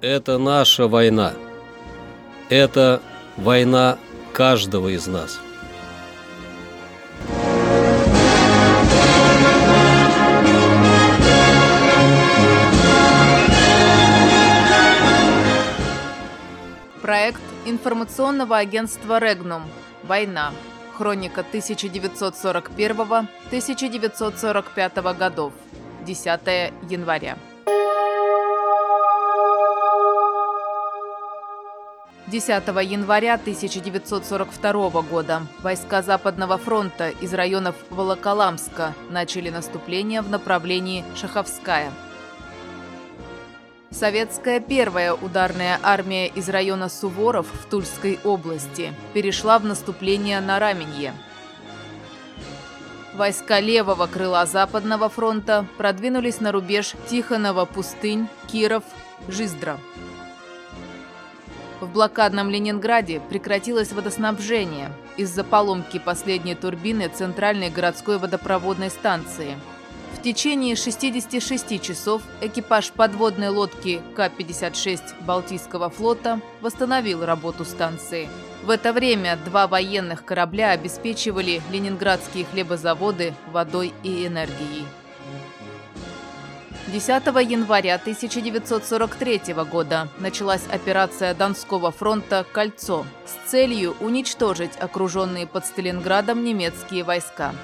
Это наша война. Это война каждого из нас. Проект информационного агентства «Регнум. Война. Хроника 1941-1945 годов. 10 января. 10 января 1942 года войска Западного фронта из районов Волоколамска начали наступление в направлении Шаховская. Советская первая ударная армия из района Суворов в Тульской области перешла в наступление на Раменье. Войска левого крыла Западного фронта продвинулись на рубеж Тихонова-Пустынь, Киров, Жиздра. В блокадном Ленинграде прекратилось водоснабжение из-за поломки последней турбины Центральной городской водопроводной станции. В течение 66 часов экипаж подводной лодки К-56 Балтийского флота восстановил работу января В это время два военных корабля обеспечивали ленинградские хлебозаводы водой и энергией. 10 января 1943 года началась операция Донского фронта «Кольцо» с целью уничтожить окруженные под Сталинградом немецкие войска.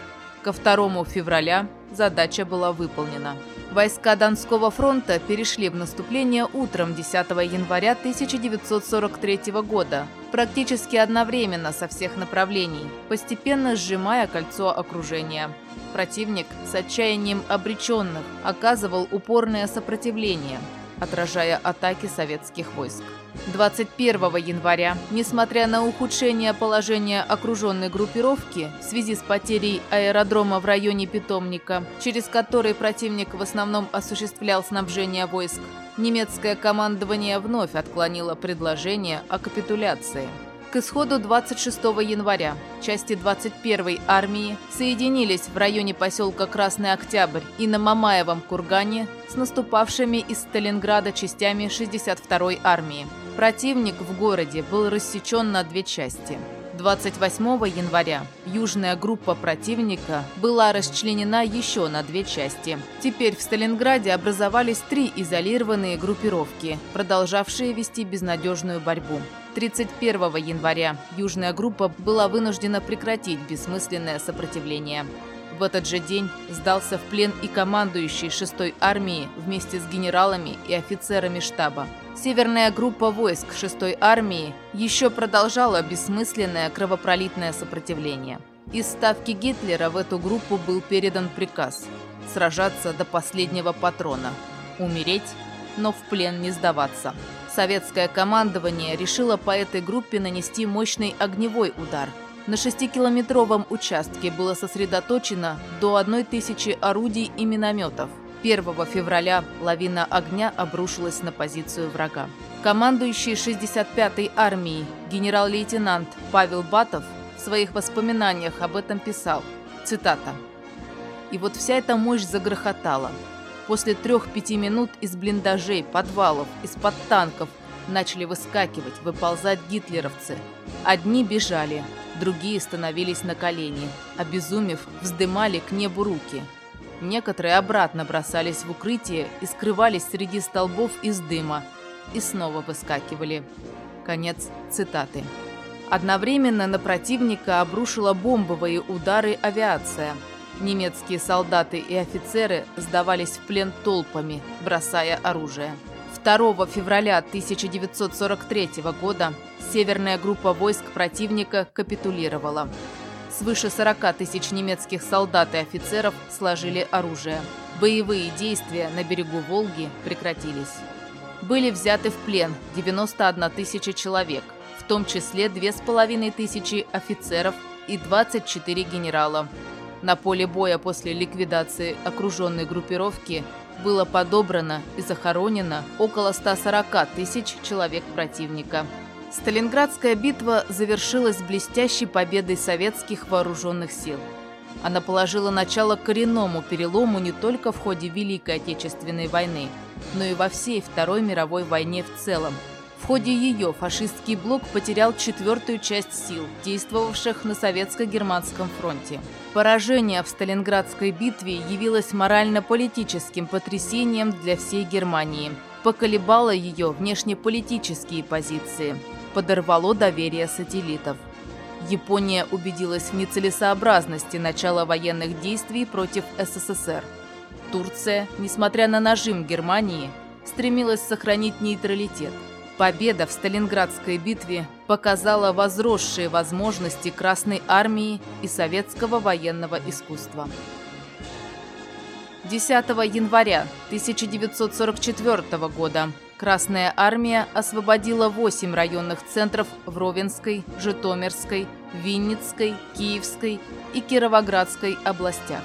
Ко 2 февраля задача была выполнена. Войска Донского фронта перешли в наступление утром 10 января 1943 года, практически одновременно со всех направлений, постепенно сжимая кольцо окружения. Противник с отчаянием обреченных оказывал упорное сопротивление, отражая атаки советских войск. 21 января, несмотря на ухудшение положения окруженной группировки в связи с потерей аэродрома в районе питомника, через который противник в основном осуществлял снабжение войск, немецкое командование вновь отклонило предложение о капитуляции. К исходу 26 января части 21-й армии соединились в районе поселка Красный Октябрь и на Мамаевом кургане с наступавшими из Сталинграда частями 62-й армии. Противник в городе был рассечен на две части. 28 января южная группа противника была расчленена еще на две части. Теперь в Сталинграде образовались три изолированные группировки, продолжавшие вести безнадежную борьбу. 31 января южная группа была вынуждена прекратить бессмысленное сопротивление. В этот же день сдался в плен и командующий 6-й армией вместе с генералами и офицерами штаба. Северная группа войск 6-й армии еще продолжала бессмысленное кровопролитное сопротивление. Из ставки Гитлера в эту группу был передан приказ сражаться до последнего патрона, умереть, но в плен не сдаваться. Советское командование решило по этой группе нанести мощный огневой удар. На шестикилометровом участке было сосредоточено до одной тысячи орудий и минометов. 1 февраля лавина огня обрушилась на позицию врага. Командующий 65-й армией генерал-лейтенант Павел Батов в своих воспоминаниях об этом писал, цитата, «И вот вся эта мощь загрохотала. После трех-пяти минут из блиндажей, подвалов, из-под танков начали выскакивать, выползать гитлеровцы. Одни бежали, другие становились на колени, обезумев, вздымали к небу руки. Некоторые обратно бросались в укрытие и скрывались среди столбов из дыма, и снова выскакивали. Конец цитаты. Одновременно на противника обрушила бомбовые удары авиация – Немецкие солдаты и офицеры сдавались в плен толпами, бросая оружие. 2 февраля 1943 года северная группа войск противника капитулировала. Свыше 40 тысяч немецких солдат и офицеров сложили оружие. Боевые действия на берегу Волги прекратились. Были взяты в плен 91 тысяча человек, в том числе 2,5 тысячи офицеров и 24 генерала. На поле боя после ликвидации окруженной группировки было подобрано и захоронено около 140 тысяч человек противника. Сталинградская битва завершилась блестящей победой советских вооруженных сил. Она положила начало коренному перелому не только в ходе Великой Отечественной войны, но и во всей Второй мировой войне в целом. В ходе ее фашистский блок потерял четвертую часть сил, действовавших на советско-германском фронте. Поражение в Сталинградской битве явилось морально-политическим потрясением для всей Германии, поколебало ее внешнеполитические позиции, подорвало доверие сателлитов. Япония убедилась в нецелесообразности начала военных действий против СССР. Турция, несмотря на нажим Германии, стремилась сохранить нейтралитет. Победа в Сталинградской битве показала возросшие возможности Красной Армии и советского военного искусства. 10 января 1944 года Красная Армия освободила 8 районных центров в Ровенской, Житомирской, Винницкой, Киевской и Кировоградской областях.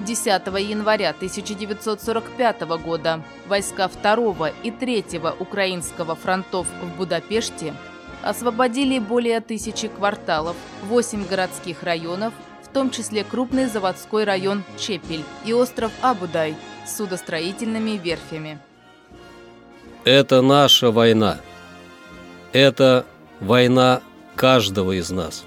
10 января 1945 года войска 2 и 3 Украинского фронтов в Будапеште освободили более тысячи кварталов, 8 городских районов, в том числе крупный заводской район Чепель и остров Абудай с судостроительными верфями. Это наша война. Это война каждого из нас.